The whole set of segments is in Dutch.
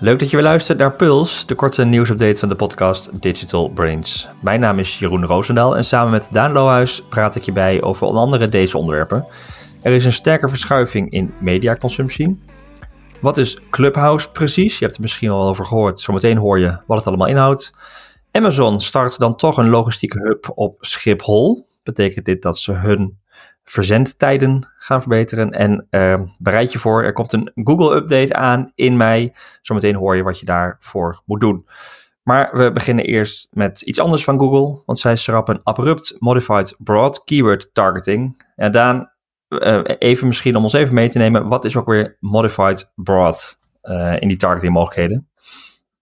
Leuk dat je weer luistert naar Puls, de korte nieuwsupdate van de podcast Digital Brains. Mijn naam is Jeroen Roosendaal en samen met Daan Lohuis praat ik je bij over onder andere deze onderwerpen. Er is een sterke verschuiving in mediaconsumptie. Wat is Clubhouse precies? Je hebt er misschien al over gehoord. Zometeen hoor je wat het allemaal inhoudt. Amazon start dan toch een logistieke hub op Schiphol. Betekent dit dat ze hun verzendtijden gaan verbeteren. En uh, bereid je voor, er komt een Google-update aan in mei. Zometeen hoor je wat je daarvoor moet doen. Maar we beginnen eerst met iets anders van Google, want zij schrappen abrupt Modified Broad Keyword Targeting. En Daan, uh, even misschien om ons even mee te nemen, wat is ook weer Modified Broad uh, in die targeting mogelijkheden?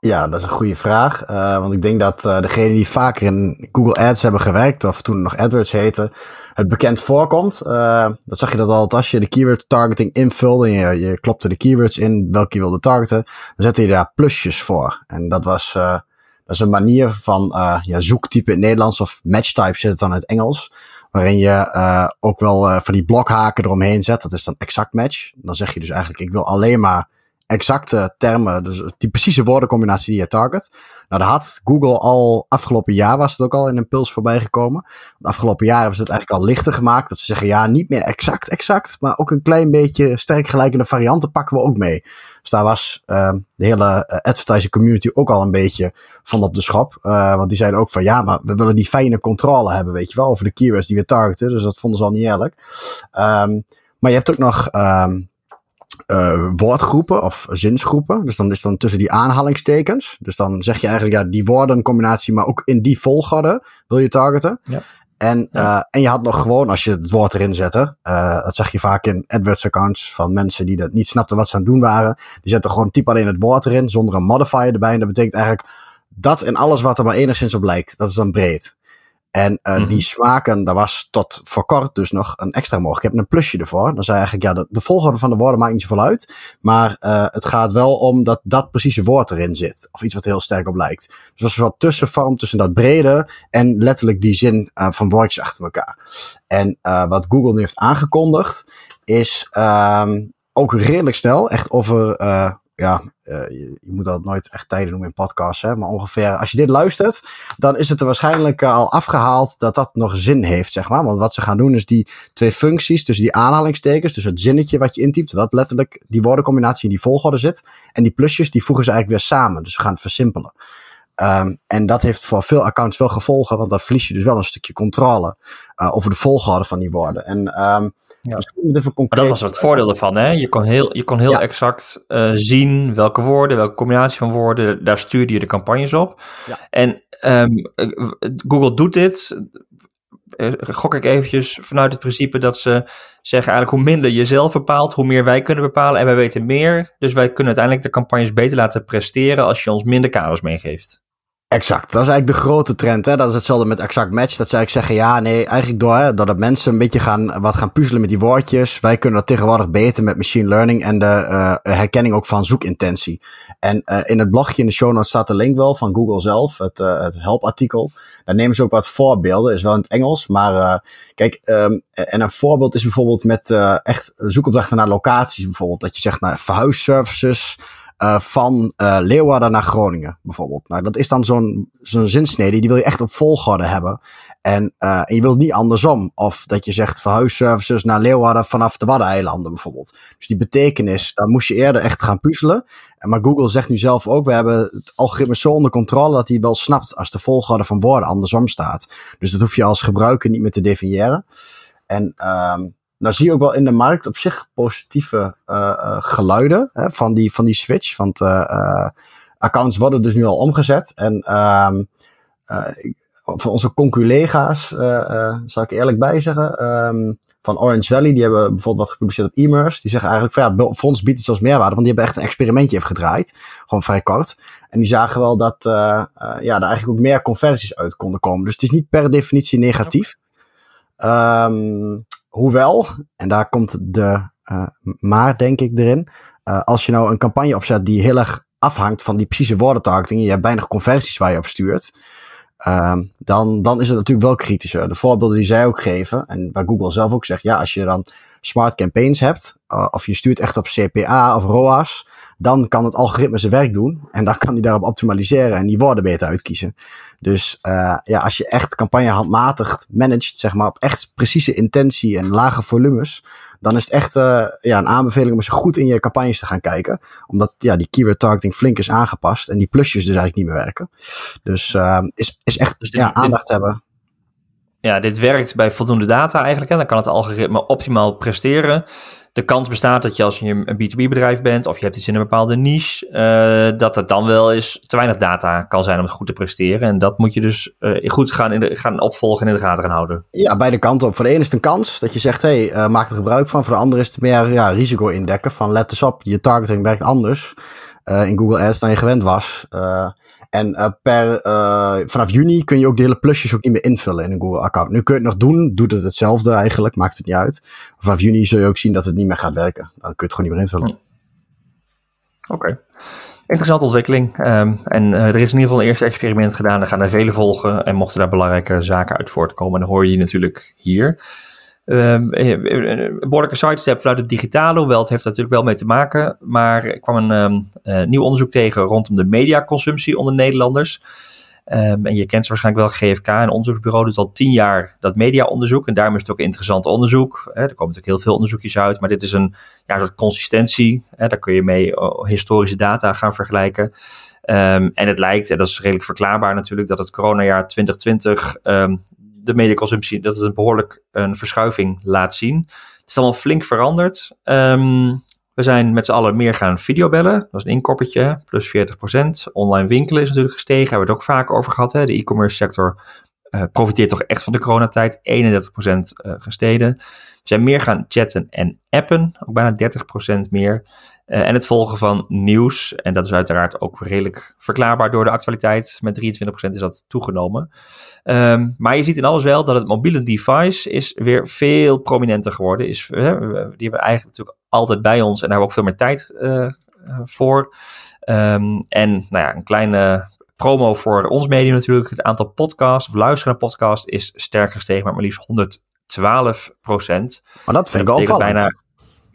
Ja, dat is een goede vraag. Uh, want ik denk dat uh, degenen die vaker in Google Ads hebben gewerkt, of toen het nog AdWords heette, het bekend voorkomt. Uh, dat zag je dat altijd als je de keyword targeting invulde en je, je klopte de keywords in welke je wilde targeten, dan zette je daar plusjes voor. En dat was dat is een manier van ja, zoektype in het Nederlands of matchtype zit het dan in het Engels. Waarin je ook wel van die blokhaken eromheen zet. Dat is dan exact match. Dan zeg je dus eigenlijk, ik wil alleen maar exacte termen, dus die precieze woordencombinatie die je target. Nou, daar had Google al afgelopen jaar was het ook al in een puls voorbij gekomen. Afgelopen jaar hebben ze het eigenlijk al lichter gemaakt. Dat ze zeggen, ja, niet meer exact, exact, maar ook een klein beetje sterk gelijkende varianten pakken we ook mee. Dus daar was uh, de hele uh, advertising community ook al een beetje van op de schop. Uh, want die zeiden ook van, ja, maar we willen die fijne controle hebben, weet je wel, over de keywords die we targeten. Dus dat vonden ze al niet eerlijk. Um, maar je hebt ook nog... Um, uh, woordgroepen of zinsgroepen. Dus dan is dan tussen die aanhalingstekens. Dus dan zeg je eigenlijk ja, die woordencombinatie, maar ook in die volgorde wil je targeten. Ja. En, ja. uh, en je had nog gewoon, als je het woord erin zette, uh, dat zag je vaak in AdWords accounts van mensen die dat niet snapten wat ze aan het doen waren. Die zetten gewoon typ alleen het woord erin, zonder een modifier erbij. En dat betekent eigenlijk dat en alles wat er maar enigszins op lijkt. Dat is dan breed. En uh, mm-hmm. die smaken, daar was tot voor kort dus nog een extra mogelijk. Ik heb een plusje ervoor. Dan zei eigenlijk, ja, de, de volgorde van de woorden maakt niet zoveel uit. Maar uh, het gaat wel om dat dat precieze woord erin zit. Of iets wat heel sterk op lijkt. Dus dat is een soort tussenvorm tussen dat brede en letterlijk die zin uh, van woordjes achter elkaar. En wat Google nu heeft aangekondigd, is um, ook redelijk snel, echt over ja, uh, je, moet dat nooit echt tijden noemen in podcasts, hè, maar ongeveer als je dit luistert, dan is het er waarschijnlijk uh, al afgehaald dat dat nog zin heeft, zeg maar. Want wat ze gaan doen is die twee functies tussen die aanhalingstekens, dus het zinnetje wat je intypt, dat letterlijk die woordencombinatie in die volgorde zit, en die plusjes, die voegen ze eigenlijk weer samen, dus ze gaan het versimpelen. Um, en dat heeft voor veel accounts wel gevolgen, want dan verlies je dus wel een stukje controle uh, over de volgorde van die woorden. En um, ja. even maar dat was het voordeel ervan, hè? Je kon heel, je kon heel ja. exact uh, zien welke woorden, welke combinatie van woorden, daar stuurde je de campagnes op. Ja. En um, Google doet dit, uh, gok ik eventjes vanuit het principe dat ze zeggen eigenlijk hoe minder je zelf bepaalt, hoe meer wij kunnen bepalen en wij weten meer. Dus wij kunnen uiteindelijk de campagnes beter laten presteren als je ons minder kaders meegeeft. Exact, dat is eigenlijk de grote trend. Hè? Dat is hetzelfde met exact match. Dat zij eigenlijk zeggen, ja, nee, eigenlijk door, hè, doordat mensen een beetje gaan, wat gaan puzzelen met die woordjes. Wij kunnen dat tegenwoordig beter met machine learning en de uh, herkenning ook van zoekintentie. En uh, in het blogje in de show notes staat de link wel van Google zelf, het, uh, het helpartikel. Daar nemen ze ook wat voorbeelden, is wel in het Engels. Maar kijk, um, en een voorbeeld is bijvoorbeeld met echt zoekopdrachten naar locaties bijvoorbeeld. Dat je zegt, nou, verhuisservices, uh, van uh, Leeuwarden naar Groningen bijvoorbeeld. Nou, dat is dan zo'n zinsnede, die wil je echt op volgorde hebben. En, en je wilt niet andersom. Of dat je zegt verhuisservices naar Leeuwarden vanaf de Waddeneilanden bijvoorbeeld. Dus die betekenis, daar moest je eerder echt gaan puzzelen. Maar Google zegt nu zelf ook, we hebben het algoritme zo onder controle dat hij wel snapt als de volgorde van woorden andersom staat. Dus dat hoef je als gebruiker niet meer te definiëren. En um, nou zie je ook wel in de markt op zich positieve uh, uh, geluiden hè, van, die, van die switch. Want uh, accounts worden dus nu al omgezet. En um, van onze conculega's, zal ik eerlijk bij zeggen, um, van Orange Valley, die hebben bijvoorbeeld wat gepubliceerd op e-merse. Die zeggen eigenlijk van ja, voor ons biedt het zelfs meerwaarde, want die hebben echt een experimentje even gedraaid. Gewoon vrij kort. En die zagen wel dat ja, er eigenlijk ook meer conversies uit konden komen. Dus het is niet per definitie negatief. Um, Hoewel, en daar komt de uh, maar denk ik erin. Uh, als je nou een campagne opzet die heel erg afhangt van die precieze woordentargeting. Je hebt weinig conversies waar je op stuurt. Uh, dan, dan is het natuurlijk wel kritischer. De voorbeelden die zij ook geven, en waar Google zelf ook zegt, ja, als je dan smart campaigns hebt, uh, of je stuurt echt op CPA of ROAS, dan kan het algoritme zijn werk doen. En dan kan hij daarop optimaliseren en die woorden beter uitkiezen. Dus uh, ja, als je echt campagne handmatig managt, zeg maar, op echt precieze intentie en lage volumes, dan is het echt uh, ja, een aanbeveling om eens goed in je campagnes te gaan kijken. Omdat ja, die keyword targeting flink is aangepast en die plusjes dus eigenlijk niet meer werken. Dus is, is echt dus dit, ja, aandacht dit, hebben. Ja, dit werkt bij voldoende data eigenlijk. En dan kan het algoritme optimaal presteren de kans bestaat dat je als je een B2B-bedrijf bent of je hebt iets in een bepaalde niche, uh, dat het dan wel eens te weinig data kan zijn om het goed te presteren. En dat moet je dus uh, goed gaan, in de, gaan opvolgen en in de gaten gaan houden. Ja, beide kanten op. Voor de ene is het een kans dat je zegt, hey, uh, maak er gebruik van. Voor de andere is het meer ja, risico indekken van let eens op, je targeting werkt anders in Google Ads dan je gewend was. En uh, per, uh, vanaf juni kun je ook de hele plusjes ook niet meer invullen in een Google-account. Nu kun je het nog doen, doet het hetzelfde eigenlijk, maakt het niet uit. Vanaf juni zul je ook zien dat het niet meer gaat werken. Dan kun je het gewoon niet meer invullen. Hm. Oké. Interessante ontwikkeling. Um, en uh, er is in ieder geval een eerste experiment gedaan. Er gaan er vele volgen. En mochten daar belangrijke zaken uit voortkomen, dan hoor je je natuurlijk hier. Um, een behoorlijke sidestep vanuit het digitale, hoewel het heeft er natuurlijk wel mee te maken. Maar ik kwam een um, uh, nieuw onderzoek tegen rondom de mediaconsumptie onder Nederlanders. Um, en je kent ze waarschijnlijk wel, GFK, een onderzoeksbureau doet al tien jaar dat mediaonderzoek. En daarom is het ook een interessant onderzoek. Er komen natuurlijk heel veel onderzoekjes uit, maar dit is een, ja, soort consistentie. Daar kun je mee historische data gaan vergelijken. En het lijkt, en dat is redelijk verklaarbaar natuurlijk, dat het coronajaar 2020 um, de mediaconsumptie, dat het een behoorlijk een verschuiving laat zien. Het is allemaal flink veranderd. Um, we zijn met z'n allen meer gaan videobellen. Dat is een inkoppertje, plus 40%. Online winkelen is natuurlijk gestegen, hebben we het ook vaak over gehad. Hè? De e-commerce sector uh, profiteert toch echt van de coronatijd. 31% uh, gestegen. We zijn meer gaan chatten en appen, ook bijna 30% meer. Uh, en het volgen van nieuws. En dat is uiteraard ook redelijk verklaarbaar door de actualiteit. Met 23% is dat toegenomen. Um, maar je ziet in alles wel dat het mobiele device is weer veel prominenter geworden. Is, die hebben we eigenlijk natuurlijk altijd bij ons en daar hebben we ook veel meer tijd uh, voor. Um, en nou ja, een kleine promo voor ons medium natuurlijk. Het aantal podcasts of luisteren naar podcast is sterk gestegen met maar liefst 112 procent. Maar dat vind ik ook. Bijna,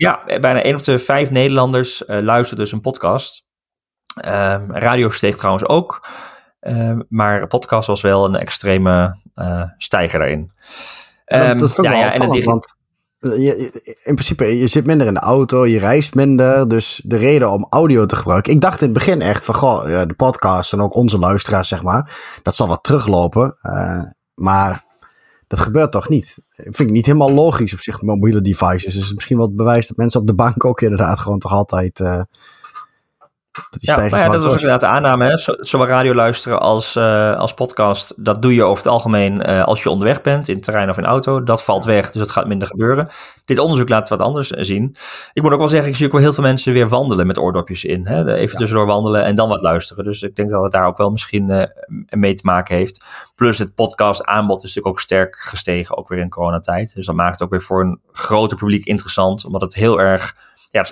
ja, bijna 1 op de 5 Nederlanders uh, luisteren dus een podcast. Um, radio steeg trouwens ook. Uh, maar podcast was wel een extreme uh, stijger daarin. Um, dat vind ik ja, wel ja, en want je, in principe, je zit minder in de auto, je reist minder. Dus de reden om audio te gebruiken. Ik dacht in het begin echt van, goh, de podcast en ook onze luisteraars, zeg maar. Dat zal wat teruglopen. Uh, maar dat gebeurt toch niet? Vind ik niet helemaal logisch op zich, mobiele devices. Dus misschien wel het bewijs dat mensen op de bank ook inderdaad gewoon toch altijd... Dat, ja, ja, dat was inderdaad de aanname. Hè? Zowel radio luisteren als, uh, als podcast. Dat doe je over het algemeen uh, als je onderweg bent, in het terrein of in auto. Dat valt weg, dus dat gaat minder gebeuren. Dit onderzoek laat wat anders zien. Ik moet ook wel zeggen, ik zie ook wel heel veel mensen weer wandelen met oordopjes in. Hè? Even ja. tussendoor wandelen en dan wat luisteren. Dus ik denk dat het daar ook wel misschien uh, mee te maken heeft. Plus het podcast aanbod is natuurlijk ook sterk gestegen, ook weer in coronatijd. Dus dat maakt het ook weer voor een groter publiek interessant, omdat het heel erg ja,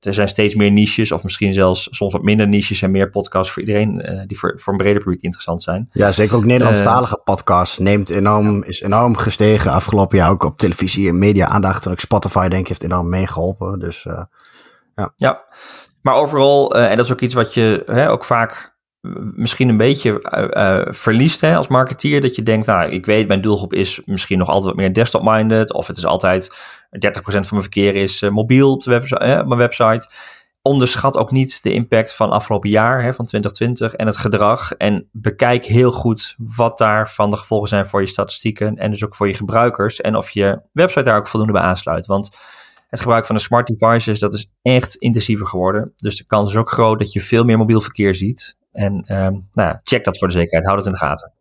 er zijn steeds meer niches, of misschien zelfs soms wat minder niches en meer podcasts voor iedereen uh, die voor, voor een breder publiek interessant zijn. Ja, zeker ook Nederlandstalige uh, podcasts neemt enorm, is enorm gestegen afgelopen jaar ook op televisie en media aandacht. En ook Spotify denk ik heeft enorm meegeholpen. Dus uh, ja. Ja, maar overal, en dat is ook iets wat je hè, ook vaak misschien een beetje uh, verliest hè, als marketeer. Dat je denkt, nou, ik weet, mijn doelgroep is misschien nog altijd wat meer desktop-minded. Of het is altijd 30% van mijn verkeer is uh, mobiel op, de eh, mijn website. Onderschat ook niet de impact van afgelopen jaar, hè, van 2020, en het gedrag. En bekijk heel goed wat daarvan de gevolgen zijn voor je statistieken. En dus ook voor je gebruikers. En of je website daar ook voldoende bij aansluit. Want het gebruik van de smart devices, dat is echt intensiever geworden. Dus de kans is ook groot dat je veel meer mobiel verkeer ziet. En um, nou, check dat voor de zekerheid, houd het in de gaten.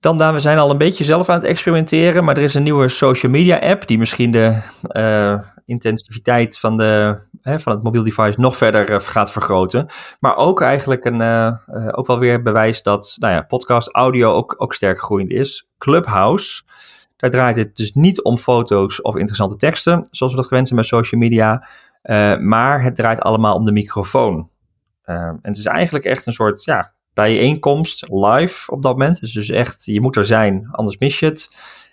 Dan, we zijn al een beetje zelf aan het experimenteren, maar er is een nieuwe social media app die misschien de uh, intensiviteit van, de, hè, van het mobiel device nog verder uh, gaat vergroten. Maar ook eigenlijk een, uh, ook wel weer bewijs dat nou ja, podcast audio ook, ook sterk groeiend is. Clubhouse, daar draait het dus niet om foto's of interessante teksten, zoals we dat gewend zijn bij social media. maar het draait allemaal om de microfoon. En het is eigenlijk echt een soort ja, bijeenkomst live op dat moment. Dus, dus echt, je moet er zijn, anders mis je het.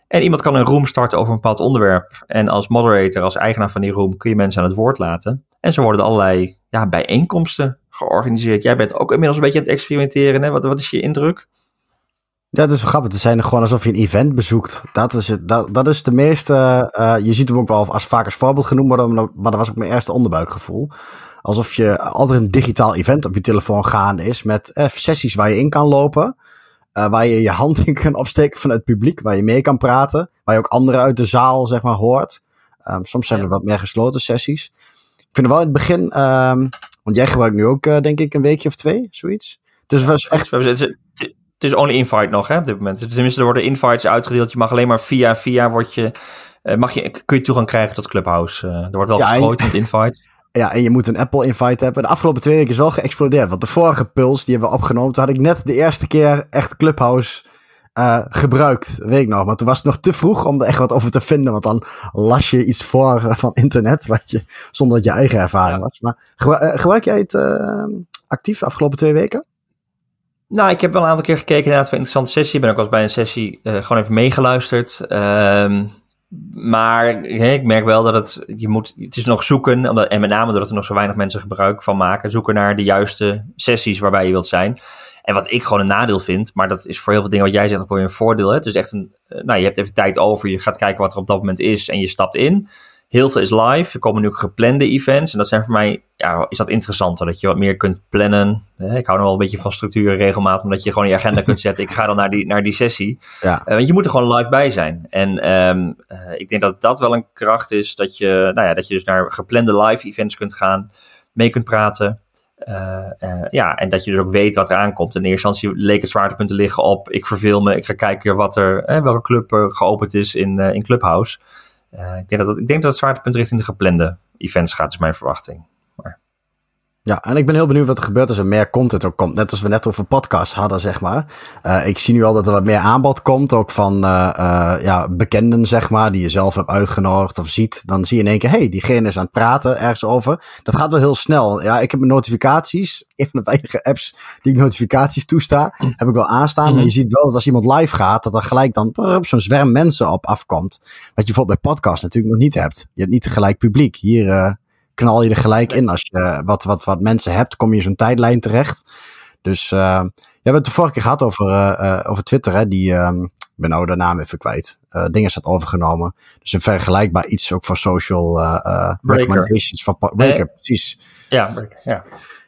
En iemand kan een room starten over een bepaald onderwerp. En als moderator, als eigenaar van die room, kun je mensen aan het woord laten. En zo worden er allerlei ja, bijeenkomsten georganiseerd. Jij bent ook inmiddels een beetje aan het experimenteren. Hè? Wat, wat is je indruk? Ja, dat is wel grappig. Het zijn gewoon alsof je een event bezoekt. Dat is, het, dat, dat is de meeste. Uh, je ziet hem ook wel als vaak als voorbeeld genoemd maar dat was ook mijn eerste onderbuikgevoel. Alsof je altijd een digitaal event op je telefoon gaande is met uh, sessies waar je in kan lopen. Uh, waar je je hand in kan opsteken van het publiek, waar je mee kan praten. Waar je ook anderen uit de zaal, zeg maar, hoort. Um, soms zijn er wat meer gesloten sessies. Ik vind het wel in het begin, um, want jij gebruikt nu ook, uh, denk ik, een weekje of twee, zoiets. Dus ja, was echt. Het is only invite nog, hè, op dit moment. Tenminste, er worden invites uitgedeeld. Je mag alleen maar via, via word je, uh, mag je, kun je toegang krijgen tot Clubhouse. Er wordt wel ja, gestrooid met invites. Ja, en je moet een Apple invite hebben. De afgelopen twee weken is wel geëxplodeerd. Want de vorige Puls, die hebben we opgenomen. Toen had ik net de eerste keer echt Clubhouse uh, gebruikt. Weet ik nog. Maar toen was het nog te vroeg om er echt wat over te vinden. Want dan las je iets voor van internet. Wat je, zonder dat je eigen ervaring ja. was. Maar gebruik, gebruik jij het actief de afgelopen twee weken? Nou, ik heb wel een aantal keer gekeken naar een interessante sessie. Ik ben ook wel eens bij een sessie gewoon even meegeluisterd. Uh, maar ik merk wel dat het, je moet, het is nog zoeken, omdat, en met name doordat er nog zo weinig mensen gebruik van maken, zoeken naar de juiste sessies waarbij je wilt zijn. En wat ik gewoon een nadeel vind, maar dat is voor heel veel dingen wat jij zegt ook wel een voordeel. Het is echt een, eh, nou, je hebt even tijd over, je gaat kijken wat er op dat moment is en je stapt in. Heel veel is live. Er komen nu ook geplande events. En dat zijn voor mij, ja, is dat interessanter. Dat je wat meer kunt plannen. Ik hou nog wel een beetje van structuur en regelmaat. Omdat je gewoon je agenda kunt zetten. Ik ga dan naar die, naar die sessie. Ja. Uh, want je moet er gewoon live bij zijn. En um, uh, ik denk dat dat wel een kracht is. Dat je, nou ja, dat je dus naar geplande live events kunt gaan. Mee kunt praten. Uh, uh, ja, en dat je dus ook weet wat er aankomt. In eerste instantie leek het zwaartepunt te liggen op. Ik verveel me. Ik ga kijken wat er, eh, welke club er geopend is in, in Clubhouse. Uh, ik, denk dat ik denk dat het zwaartepunt richting de geplande events gaat, is mijn verwachting. Ja, en ik ben heel benieuwd wat er gebeurt als er meer content ook komt. Net als we net over podcasts hadden, zeg maar. Uh, ik zie nu al dat er wat meer aanbod komt, ook van uh, ja, bekenden, zeg maar, die je zelf hebt uitgenodigd of ziet. Dan zie je in één keer, hey, diegene is aan het praten ergens over. Dat gaat wel heel snel. Ja, ik heb mijn notificaties, een van de weinige apps die ik notificaties toesta, heb ik wel aanstaan. Mm -hmm. Maar je ziet wel dat als iemand live gaat, dat er gelijk dan zo'n zwerm mensen op afkomt. Wat je bijvoorbeeld bij podcasts natuurlijk nog niet hebt. Je hebt niet tegelijk publiek. Hier knal je er gelijk in. Als je wat, wat, wat mensen hebt, kom je in zo'n tijdlijn terecht. Dus uh, ja, we hebben het de vorige keer gehad over, uh, over Twitter. Hè, die, um, ik ben nou de naam even kwijt. Uh, dingen had overgenomen. Dus een vergelijkbaar iets ook voor social recommendations van Breaker. Nee. Precies. Ja, Breaker, ja.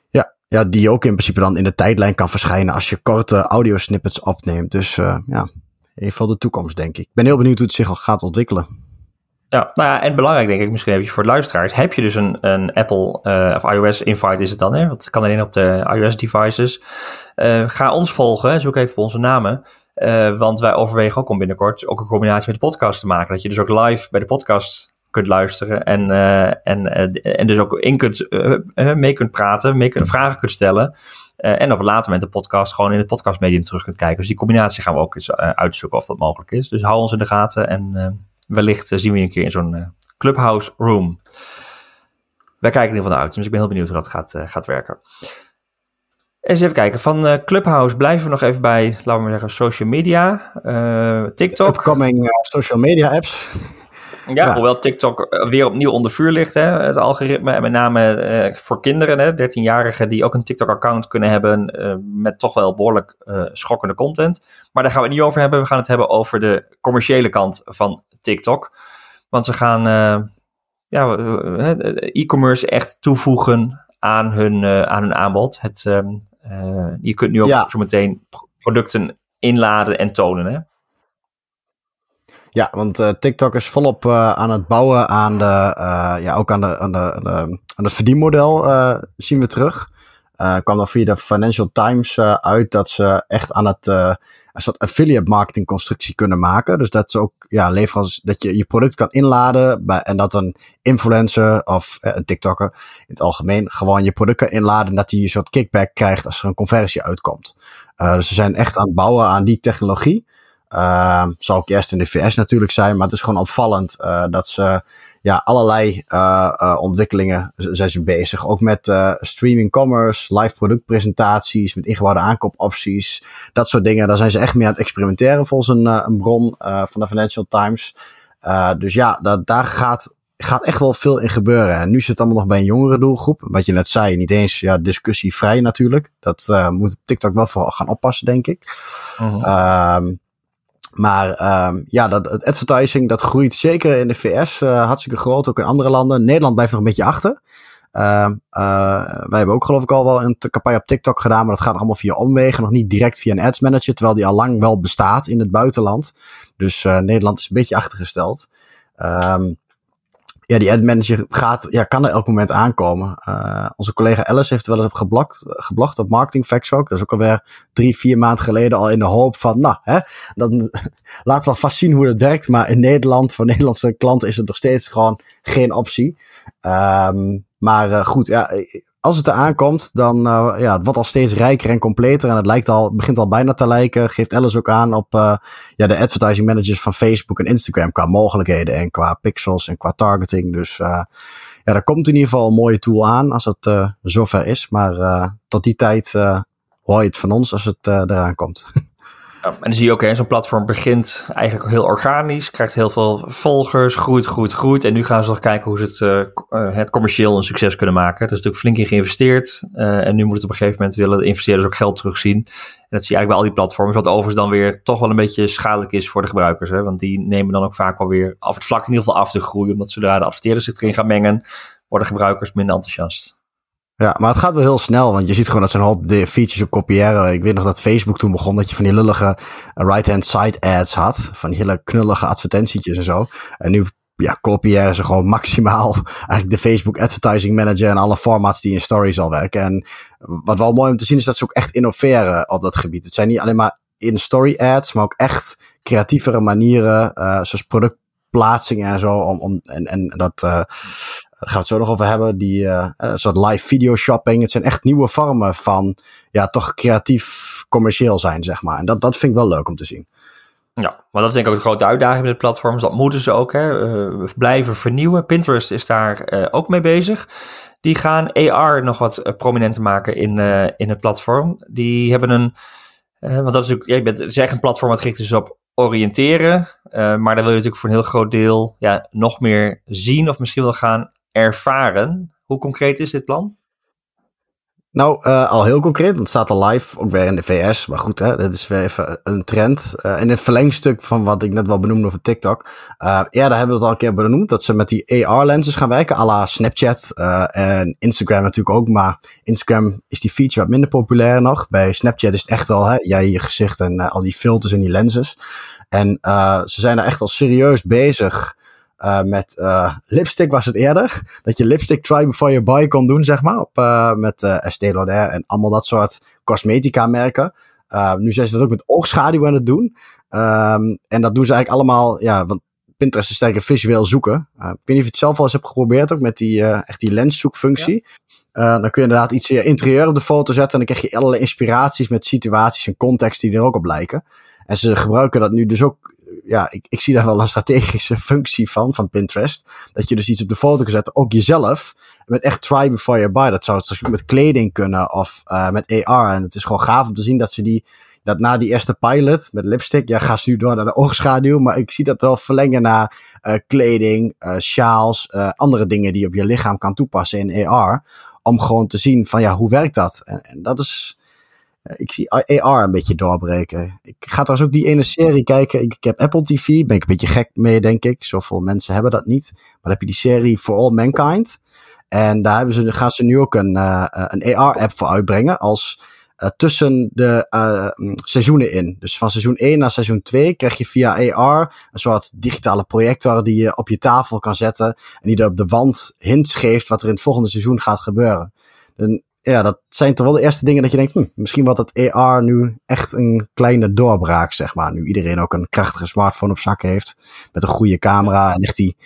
Ja, ja, die ook in principe dan in de tijdlijn kan verschijnen als je korte audio snippets opneemt. Dus ja, even de toekomst denk ik. Ik ben heel benieuwd hoe het zich al gaat ontwikkelen. Ja, nou ja, en belangrijk denk ik misschien even voor de luisteraars. Heb je dus een, een Apple uh, of iOS invite is het dan, hè? Want het kan alleen op de iOS devices. Uh, ga ons volgen, zoek even op onze namen. Uh, want wij overwegen ook om binnenkort ook een combinatie met de podcast te maken. Dat je dus ook live bij de podcast kunt luisteren en, en, en dus ook in kunt, mee kunt praten, mee kunt, vragen kunt stellen. en op een later moment de podcast gewoon in het podcastmedium terug kunt kijken. Dus die combinatie gaan we ook eens uitzoeken of dat mogelijk is. Dus hou ons in de gaten en wellicht zien we je een keer in zo'n uh, clubhouse room. Wij kijken in ieder geval uit, dus ik ben heel benieuwd hoe dat gaat, uh, gaat werken. Eens even kijken, van uh, Clubhouse blijven we nog even bij, laten we maar zeggen, social media. TikTok. Upcoming social media apps. Ja, ja, hoewel TikTok weer opnieuw onder vuur ligt, hè, het algoritme. En met name voor kinderen, 13-jarigen die ook een TikTok-account kunnen hebben. Met toch wel behoorlijk schokkende content. Maar daar gaan we het niet over hebben. We gaan het hebben over de commerciële kant van TikTok. Want ze gaan ja, e-commerce echt toevoegen aan hun, aan hun aanbod. Het, je kunt nu ook ja. zo meteen producten inladen en tonen. Hè? Ja, want uh, TikTok is volop uh, aan het bouwen aan de, uh, ja, ook aan, de, aan, de, aan, de, aan het verdienmodel zien we terug. kwam dan via de Financial Times uit dat ze echt aan het een soort affiliate marketing constructie kunnen maken. Dus dat ze ook ja, leveranciers, dat je je product kan inladen bij, en dat een influencer of een TikToker in het algemeen gewoon je product kan inladen en dat hij een soort kickback krijgt als er een conversie uitkomt. dus ze zijn echt aan het bouwen aan die technologie. Uh, zal ook eerst in de VS natuurlijk zijn, maar het is gewoon opvallend uh, dat ze ja, allerlei ontwikkelingen zijn ze bezig. Ook met streaming commerce, live productpresentaties, met ingebouwde aankoopopties, dat soort dingen. Daar zijn ze echt mee aan het experimenteren volgens een, een bron van de Financial Times. dus ja, dat, daar gaat gaat echt wel veel in gebeuren. En nu zit het allemaal nog bij een jongere doelgroep. Wat je net zei, niet eens ja, discussievrij natuurlijk. Dat moet TikTok wel voor gaan oppassen, denk ik. Uh um, maar um, ja, dat, het advertising dat groeit zeker in de VS uh, hartstikke groot, ook in andere landen. Nederland blijft nog een beetje achter. Uh, wij hebben ook geloof ik al wel een campagne op TikTok gedaan, maar dat gaat allemaal via omwegen. Nog niet direct via een ads manager, terwijl die al lang wel bestaat in het buitenland. Dus uh, Nederland is een beetje achtergesteld. Um, ja, die ad manager gaat, ja, kan er elk moment aankomen. Uh, onze collega Alice heeft wel eens op geblakt, op Marketing Facts ook. Dat is ook alweer drie, vier maanden geleden al in de hoop van, nou, hè, dan laten we vast zien hoe dat werkt. Maar in Nederland, voor Nederlandse klanten is het nog steeds gewoon geen optie. Um, maar uh, goed, ja, als het eraan komt, dan uh, ja, het wordt al steeds rijker en completer. En het lijkt al, begint al bijna te lijken. Geeft Alice ook aan op uh, ja, de advertising managers van Facebook en Instagram. Qua mogelijkheden en qua pixels en qua targeting. Dus uh, ja, daar komt in ieder geval een mooie tool aan als het zover is. Maar tot die tijd hoor je het van ons als het eraan komt. En dan zie je ook, zo'n platform begint eigenlijk heel organisch, krijgt heel veel volgers, groeit, groeit, groeit. En nu gaan ze nog kijken hoe ze het, uh, het commercieel een succes kunnen maken. Er is natuurlijk flink in geïnvesteerd. Uh, en nu moet het op een gegeven moment willen de investeerders ook geld terugzien. En dat zie je eigenlijk bij al die platforms, wat overigens dan weer toch wel een beetje schadelijk is voor de gebruikers. Hè? Want die nemen dan ook vaak wel weer af het vlak in ieder geval af te groeien. Omdat zodra de adverteerders zich erin gaan mengen, worden gebruikers minder enthousiast. Ja, maar het gaat wel heel snel, want je ziet gewoon dat een hoop de features op kopiëren. Ik weet nog dat Facebook toen begon, dat je van die lullige right-hand side ads had. Van die hele knullige advertentietjes en zo. En nu ja, kopiëren ze gewoon maximaal eigenlijk de Facebook Advertising Manager en alle formats die in stories al werken. En wat wel mooi om te zien is dat ze ook echt innoveren op dat gebied. Het zijn niet alleen maar in-story ads, maar ook echt creatievere manieren, uh, zoals productplaatsingen en zo. Om, om, en, en dat, uh, daar gaan we het zo nog over hebben. Die uh, een soort live video shopping. Het zijn echt nieuwe vormen van ja, toch creatief commercieel zijn, zeg maar. En dat, dat vind ik wel leuk om te zien. Ja, maar dat is denk ik ook de grote uitdaging met de platforms. Dat moeten ze ook. Hè. Uh, blijven vernieuwen. Pinterest is daar uh, ook mee bezig. Die gaan AR nog wat prominenter maken in, in het platform. Die hebben een. want dat is natuurlijk. Je bent, het is een platform dat gericht is op oriënteren. maar daar wil je natuurlijk voor een heel groot deel ja, nog meer zien of misschien wel gaan ervaren. Hoe concreet is dit plan? Nou, uh, al heel concreet, want het staat al live, ook weer in de VS. Maar goed, hè, dat is weer even een trend. Uh, en een verlengstuk van wat ik net wel benoemde over TikTok. Uh, ja, daar hebben we het al een keer benoemd, dat ze met die AR-lenses gaan werken, à la Snapchat en Instagram natuurlijk ook. Maar Instagram is die feature wat minder populair nog. Bij Snapchat is het echt wel, hè, jij je gezicht en al die filters en die lenses. En ze zijn er echt al serieus bezig uh, met uh, lipstick was het eerder. Dat je lipstick try before you buy kon doen, zeg maar. Op, uh, met Estée Lauder en allemaal dat soort cosmetica merken. nu zijn ze dat ook met oogschaduw aan het doen. Um, en dat doen ze eigenlijk allemaal, ja, want Pinterest is sterker visueel zoeken. ik weet niet of je het zelf al eens hebt geprobeerd, ook met die, echt die lenszoekfunctie. Ja. dan kun je inderdaad iets interieur op de foto zetten en dan krijg je allerlei inspiraties met situaties en context die er ook op lijken. En ze gebruiken dat nu dus ook ja, ik, ik zie daar wel een strategische functie van, van Pinterest. Dat je dus iets op de foto kan zetten, ook jezelf. Met echt try before you buy. Dat zou het met kleding kunnen of uh, met AR. En het is gewoon gaaf om te zien dat ze die, dat na die eerste pilot met lipstick, ja, gaan ze nu door naar de oogschaduw. Maar ik zie dat wel verlengen naar uh, kleding, uh, sjaals, andere dingen die je op je lichaam kan toepassen in AR. Om gewoon te zien van ja, hoe werkt dat? En, en dat is ik zie AR een beetje doorbreken. Ik ga trouwens ook die ene serie kijken. Ik, heb Apple TV, ben ik een beetje gek mee, denk ik. Zoveel mensen hebben dat niet. Maar dan heb je die serie For All Mankind. En daar hebben ze, gaan ze nu ook een, uh, een AR-app voor uitbrengen. Als tussen de uh, seizoenen in. Dus van seizoen 1 naar seizoen 2 krijg je via AR een soort digitale projector die je op je tafel kan zetten. En die er op de wand hints geeft wat er in het volgende seizoen gaat gebeuren. En ja, dat zijn toch wel de eerste dingen dat je denkt, hm, misschien wordt dat AR nu echt een kleine doorbraak, zeg maar. Nu iedereen ook een krachtige smartphone op zak heeft, met een goede camera en echt die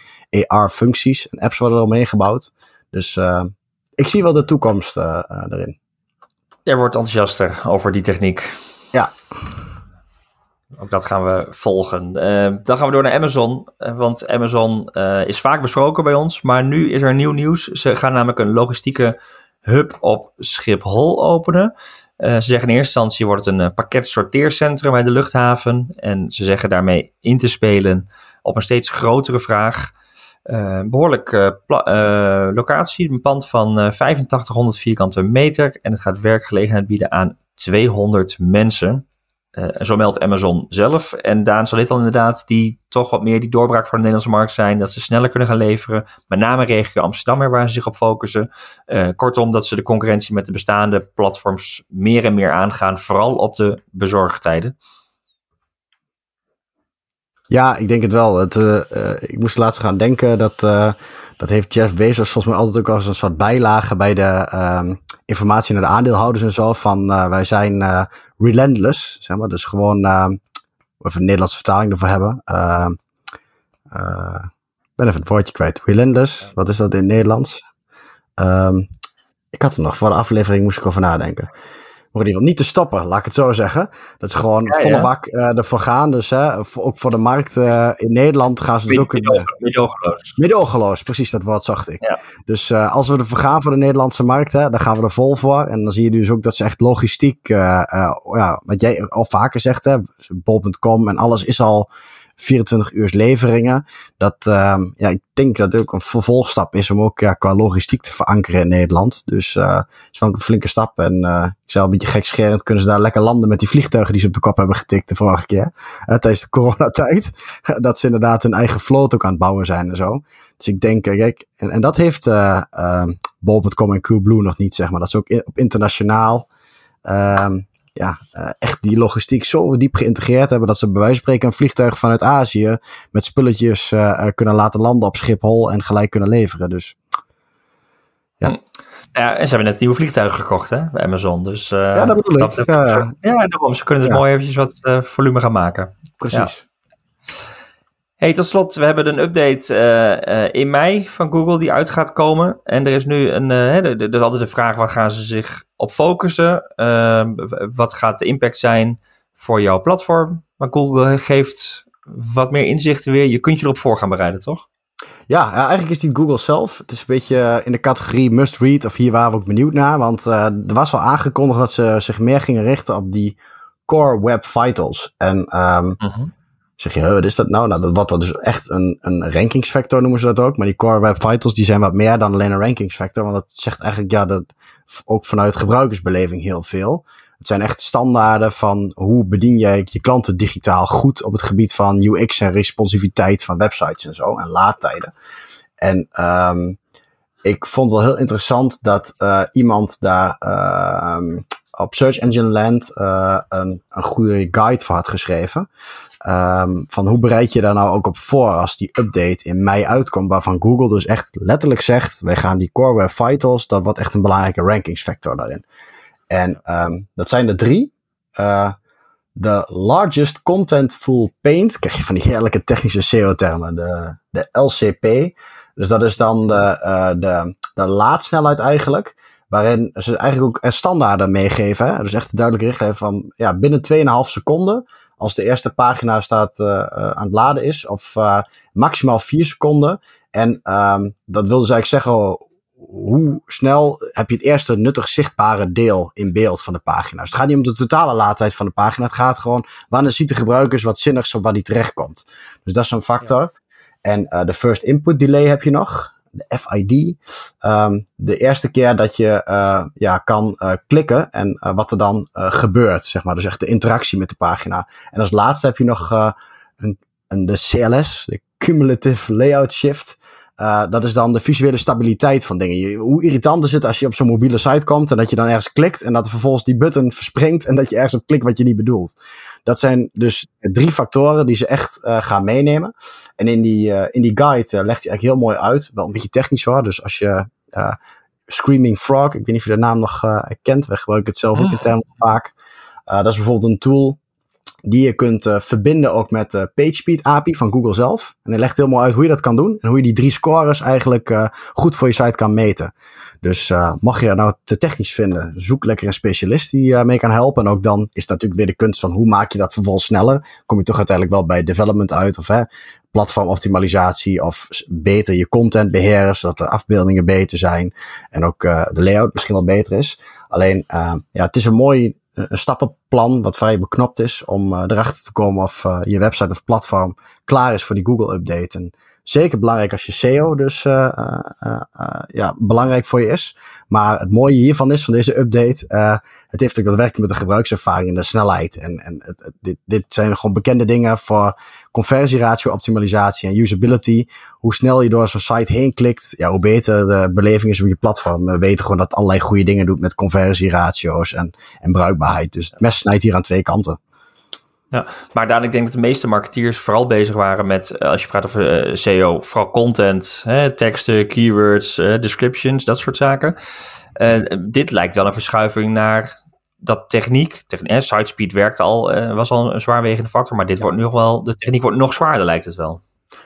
AR-functies en apps worden er omheen gebouwd. Dus uh, ik zie wel de toekomst uh, uh, erin. Jij wordt enthousiaster over die techniek. Ja. ook dat gaan we volgen. dan gaan we door naar Amazon, want Amazon is vaak besproken bij ons, maar nu is er nieuw nieuws. Ze gaan namelijk een logistieke hub op Schiphol openen. ze zeggen in eerste instantie wordt het een pakketsorteercentrum bij de luchthaven en ze zeggen daarmee in te spelen op een steeds grotere vraag uh, behoorlijk locatie, een pand van 8500 vierkante meter en het gaat werkgelegenheid bieden aan 200 mensen. Zo meldt Amazon zelf. En Daan zal dit dan inderdaad die toch wat meer die doorbraak voor de Nederlandse markt zijn. Dat ze sneller kunnen gaan leveren. Met name regio Amsterdam, waar ze zich op focussen. kortom, dat ze de concurrentie met de bestaande platforms meer en meer aangaan. Vooral op de bezorgtijden. Ja, ik denk het wel. Het, uh, ik moest laatst gaan denken dat, uh, dat heeft Jeff Bezos volgens mij altijd ook als een soort bijlage bij de uh, informatie naar de aandeelhouders en zo. Van wij zijn relentless, zeg maar. Dus gewoon, even een Nederlandse vertaling ervoor hebben. ik ben even het woordje kwijt. Relentless, wat is dat in het Nederlands? Ehm, ik had hem nog voor de aflevering, moest ik over nadenken in ieder geval niet te stoppen, laat ik het zo zeggen. Dat ze gewoon ja, volle bak uh, ervoor gaan. Dus hè, ook voor de markt uh, in Nederland gaan ze dus ook... Middelgeloos. Middelgeloos, precies dat woord zocht ik. Ja. Dus uh, als we ervoor gaan voor de Nederlandse markt, hè, dan gaan we er vol voor. En dan zie je dus ook dat ze echt logistiek, ja, wat jij al vaker zegt, hè, bol.com en alles is al 24 uur leveringen. Dat, uh, ja, ik denk dat het ook een vervolgstap is om ook ja, qua logistiek te verankeren in Nederland. Dus uh, is wel een flinke stap. En uh, ik zei een beetje gekscherend, kunnen ze daar lekker landen met die vliegtuigen die ze op de kop hebben getikt de vorige keer. Tijdens de coronatijd. dat ze inderdaad hun eigen vloot ook aan het bouwen zijn en zo. Dus ik denk, kijk, en, dat heeft uh, Bol.com en Coolblue nog niet, zeg maar. Dat ze ook op internationaal... Uh, ja, uh, echt die logistiek zo diep geïntegreerd hebben dat ze bij wijze van spreken een vliegtuig vanuit Azië met spulletjes uh, kunnen laten landen op Schiphol en gelijk kunnen leveren. Dus ja. Hm. Ja, en ze hebben net nieuwe vliegtuigen gekocht hè, bij Amazon. Dus, uh, ja, dat bedoel ik. ja, ja, daarom. Ze kunnen dus ja. mooi eventjes wat volume gaan maken. Precies. Ja. Hey, tot slot, we hebben een update uh, uh, in mei van Google die uit gaat komen. En er is nu een, uh, er is altijd de vraag, waar gaan ze zich op focussen? Ehm, wat gaat de impact zijn voor jouw platform? Maar Google geeft wat meer inzichten weer. Je kunt je erop voor gaan bereiden, toch? Ja, ja, eigenlijk is die Google zelf. Het is een beetje in de categorie must read, of hier waren we ook benieuwd naar. Want er was al aangekondigd dat ze zich meer gingen richten op die core web vitals. En um, -huh zeg je, wat is dat nou? Nou, dat, wat dat dus echt een, een rankingsfactor noemen ze dat ook. Maar die Core Web Vitals, die zijn wat meer dan alleen een rankingsfactor. Want dat zegt eigenlijk, ja, dat ook vanuit gebruikersbeleving heel veel. Het zijn echt standaarden van hoe bedien jij je klanten digitaal goed op het gebied van UX en responsiviteit van websites en zo. En laadtijden. En um, ik vond wel heel interessant dat uh, iemand daar uh, op Search Engine Land uh, een, een goede guide voor had geschreven. Um, van hoe bereid je daar nou ook op voor als die update in mei uitkomt, waarvan Google dus echt letterlijk zegt, wij gaan die Core Web Vitals, dat wordt echt een belangrijke rankingsfactor daarin. En um, dat zijn er drie. Uh, de largest contentful paint, krijg je van die heerlijke technische SEO-termen, de, de LCP. Dus dat is dan de, uh, de, de laadsnelheid eigenlijk. Waarin ze eigenlijk ook standaarden meegeven. Hè? Dus echt duidelijk richtlijn van ja, binnen 2,5 seconden als de eerste pagina staat uh, aan het laden is. Of uh, maximaal 4 seconden. En um, dat wil dus eigenlijk zeggen hoe snel heb je het eerste nuttig zichtbare deel in beeld van de pagina. Dus het gaat niet om de totale laadtijd van de pagina. Het gaat gewoon wanneer ziet de gebruikers wat zinnigs op waar die terechtkomt. Dus dat is een factor. Ja. En uh, de first input delay heb je nog de FID. Um, de eerste keer dat je uh, ja, kan uh, klikken en uh, wat er dan gebeurt, zeg maar. Dus echt de interactie met de pagina. En als laatste heb je nog een, een, de CLS, de Cumulative Layout Shift. Uh, dat is dan de visuele stabiliteit van dingen. Je, hoe irritant is het als je op zo'n mobiele site komt en dat je dan ergens klikt en dat vervolgens die button verspringt en dat je ergens op klikt wat je niet bedoelt. Dat zijn dus drie factoren die ze echt uh, gaan meenemen. En in die, uh, in die guide legt hij eigenlijk heel mooi uit. Wel een beetje technisch hoor. Dus als je Screaming Frog, ik weet niet of je de naam nog kent, we gebruiken het zelf ook in termen vaak. dat is bijvoorbeeld een tool die je kunt uh, verbinden ook met de PageSpeed API van Google zelf. En hij legt mooi uit hoe je dat kan doen en hoe je die drie scores eigenlijk uh, goed voor je site kan meten. Dus uh, mag je dat nou te technisch vinden, zoek lekker een specialist die mee kan helpen. En ook dan is het natuurlijk weer de kunst van hoe maak je dat vervolgens sneller. Kom je toch uiteindelijk wel bij development uit of hè, platformoptimalisatie of beter je content beheren, zodat de afbeeldingen beter zijn en ook de layout misschien wel beter is. Alleen, ja, het is een mooi een stappenplan wat vrij beknopt is om uh, erachter te komen of uh, je website of platform klaar is voor die Google update. En zeker belangrijk als je SEO dus uh, ja, belangrijk voor je is. Maar het mooie hiervan is, van deze update, het heeft ook daadwerkelijk met de gebruikservaring en de snelheid. En, en het, dit, dit zijn gewoon bekende dingen voor conversieratio optimalisatie en usability. Hoe snel je door zo'n site heen klikt, ja, hoe beter de beleving is op je platform. We weten gewoon dat het allerlei goede dingen doet met conversieratio's en, en bruikbaarheid. Dus het mes snijdt hier aan twee kanten. Ja, maar Daan, ik denk dat de meeste marketeers vooral bezig waren met, eh, als je praat over uh, SEO, vooral content, hè, teksten, keywords, uh, descriptions, dat soort zaken. dit lijkt wel een verschuiving naar dat techniek, techniek sitespeed werkte al, was al een zwaarwegende factor, maar dit wordt nu wel, de techniek wordt nog zwaarder lijkt het wel.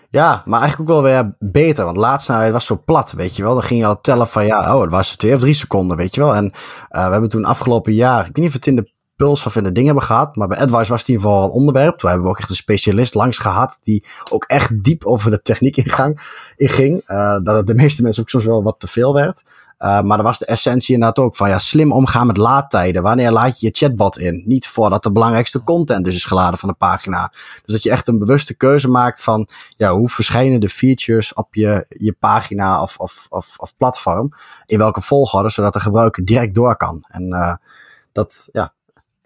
Ja, maar eigenlijk ook wel weer beter. Want laatst nou, het was zo plat, weet je wel. Dan ging je al tellen van ja, oh, het was twee of drie seconden, weet je wel. En uh, we hebben toen afgelopen jaar, ik weet niet of het in de Puls of in de dingen hebben gehad. Maar bij AdWise was het in ieder geval een onderwerp. Toen hebben we ook echt een specialist langs gehad. Die ook echt diep over de techniek ingang, inging. Uh, dat het de meeste mensen ook soms wel wat te veel werd. Uh, maar dan was de essentie inderdaad ook van ja, slim omgaan met laadtijden. Wanneer laat je je chatbot in? Niet voordat de belangrijkste content dus is geladen van de pagina. Dus dat je echt een bewuste keuze maakt van ja, hoe verschijnen de features op je, je pagina of, of, of, of platform. In welke volgorde, zodat de gebruiker direct door kan. En uh, dat, ja,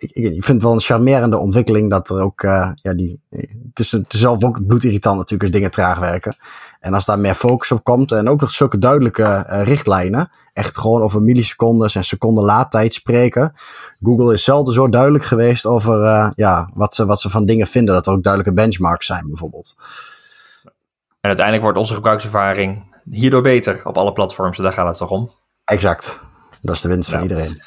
ik, ik, vind het wel een charmerende ontwikkeling dat er ook, uh, ja, die, het is, het is zelf ook bloedirritant natuurlijk als dingen traag werken. En als daar meer focus op komt en ook nog zulke duidelijke uh, richtlijnen, echt gewoon over millisecondes en seconden laadtijd spreken. Google is zelden zo duidelijk geweest over uh, ja, wat, ze, wat ze van dingen vinden, dat er ook duidelijke benchmarks zijn bijvoorbeeld. En uiteindelijk wordt onze gebruikservaring hierdoor beter op alle platforms, daar gaat het toch om? Exact. Dat is de winst ja. van iedereen.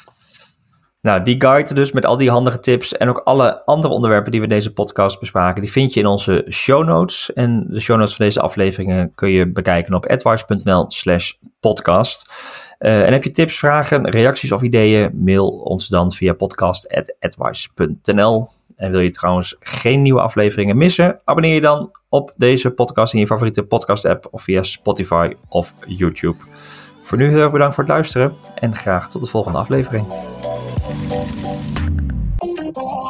Nou, die guide dus met al die handige tips en ook alle andere onderwerpen die we in deze podcast bespraken, die vind je in onze show notes. En de show notes van deze afleveringen kun je bekijken op advice.nl slash podcast. Uh, en heb je tips, vragen, reacties of ideeën, mail ons dan via podcast.advice.nl. En wil je trouwens geen nieuwe afleveringen missen, abonneer je dan op deze podcast in je favoriete podcast app of via Spotify of YouTube. Voor nu heel erg bedankt voor het luisteren en graag tot de volgende aflevering. Thank you.